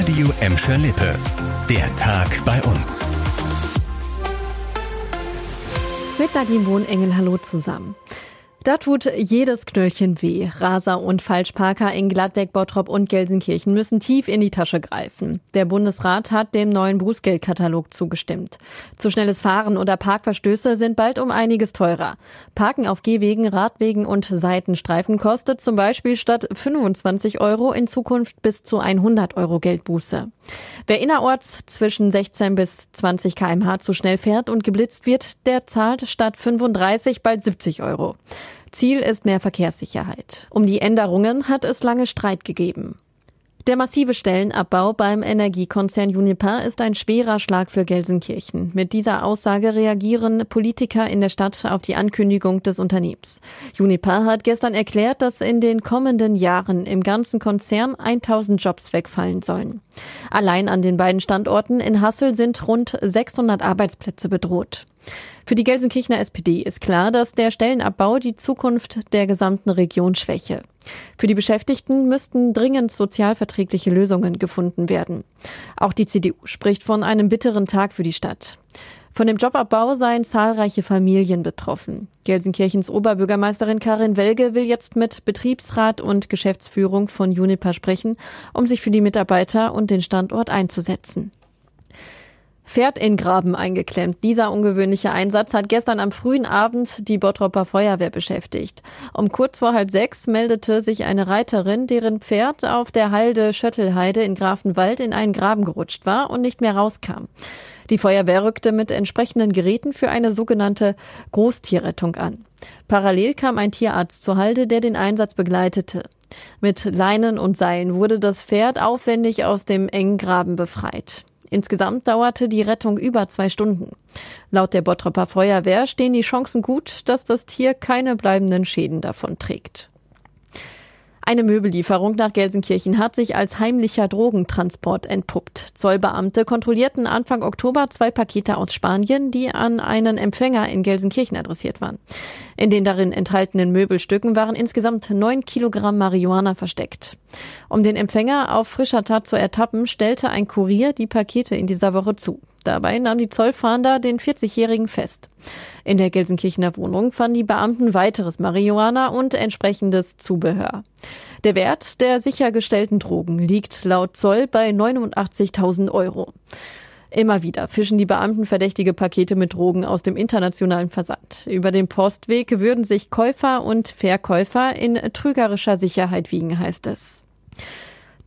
Radio Emscher Lippe. Der Tag bei uns. Mit Nadine Wohnengel, hallo zusammen. Da tut jedes Knöllchen weh. Raser und Falschparker in Gladbeck, Bottrop und Gelsenkirchen müssen tief in die Tasche greifen. Der Bundesrat hat dem neuen Bußgeldkatalog zugestimmt. Zu schnelles Fahren oder Parkverstöße sind bald um einiges teurer. Parken auf Gehwegen, Radwegen und Seitenstreifen kostet zum Beispiel statt 25 Euro in Zukunft bis zu 100 Euro Geldbuße. Wer innerorts zwischen 16 bis 20 kmh zu schnell fährt und geblitzt wird, der zahlt statt 35 bald 70 Euro. Ziel ist mehr Verkehrssicherheit. Um die Änderungen hat es lange Streit gegeben. Der massive Stellenabbau beim Energiekonzern Uniper ist ein schwerer Schlag für Gelsenkirchen. Mit dieser Aussage reagieren Politiker in der Stadt auf die Ankündigung des Unternehmens. Uniper hat gestern erklärt, dass in den kommenden Jahren im ganzen Konzern 1000 Jobs wegfallen sollen. Allein an den beiden Standorten in Hassel sind rund 600 Arbeitsplätze bedroht. Für die Gelsenkirchener SPD ist klar, dass der Stellenabbau die Zukunft der gesamten Region schwäche. Für die Beschäftigten müssten dringend sozialverträgliche Lösungen gefunden werden. Auch die CDU spricht von einem bitteren Tag für die Stadt. Von dem Jobabbau seien zahlreiche Familien betroffen. Gelsenkirchens Oberbürgermeisterin Karin Welge will jetzt mit Betriebsrat und Geschäftsführung von Juniper sprechen, um sich für die Mitarbeiter und den Standort einzusetzen. Pferd in Graben eingeklemmt. Dieser ungewöhnliche Einsatz hat gestern am frühen Abend die Bottropper Feuerwehr beschäftigt. Um kurz vor halb sechs meldete sich eine Reiterin, deren Pferd auf der Halde Schöttelheide in Grafenwald in einen Graben gerutscht war und nicht mehr rauskam. Die Feuerwehr rückte mit entsprechenden Geräten für eine sogenannte Großtierrettung an. Parallel kam ein Tierarzt zur Halde, der den Einsatz begleitete. Mit Leinen und Seilen wurde das Pferd aufwendig aus dem engen Graben befreit. Insgesamt dauerte die Rettung über zwei Stunden. Laut der Bottropper Feuerwehr stehen die Chancen gut, dass das Tier keine bleibenden Schäden davon trägt. Eine Möbellieferung nach Gelsenkirchen hat sich als heimlicher Drogentransport entpuppt. Zollbeamte kontrollierten Anfang Oktober zwei Pakete aus Spanien, die an einen Empfänger in Gelsenkirchen adressiert waren. In den darin enthaltenen Möbelstücken waren insgesamt neun Kilogramm Marihuana versteckt. Um den Empfänger auf frischer Tat zu ertappen, stellte ein Kurier die Pakete in dieser Woche zu. Dabei nahm die Zollfahnder den 40-Jährigen fest. In der Gelsenkirchener Wohnung fanden die Beamten weiteres Marihuana und entsprechendes Zubehör. Der Wert der sichergestellten Drogen liegt laut Zoll bei 89.000 Euro. Immer wieder fischen die Beamten verdächtige Pakete mit Drogen aus dem internationalen Versand. Über den Postweg würden sich Käufer und Verkäufer in trügerischer Sicherheit wiegen, heißt es.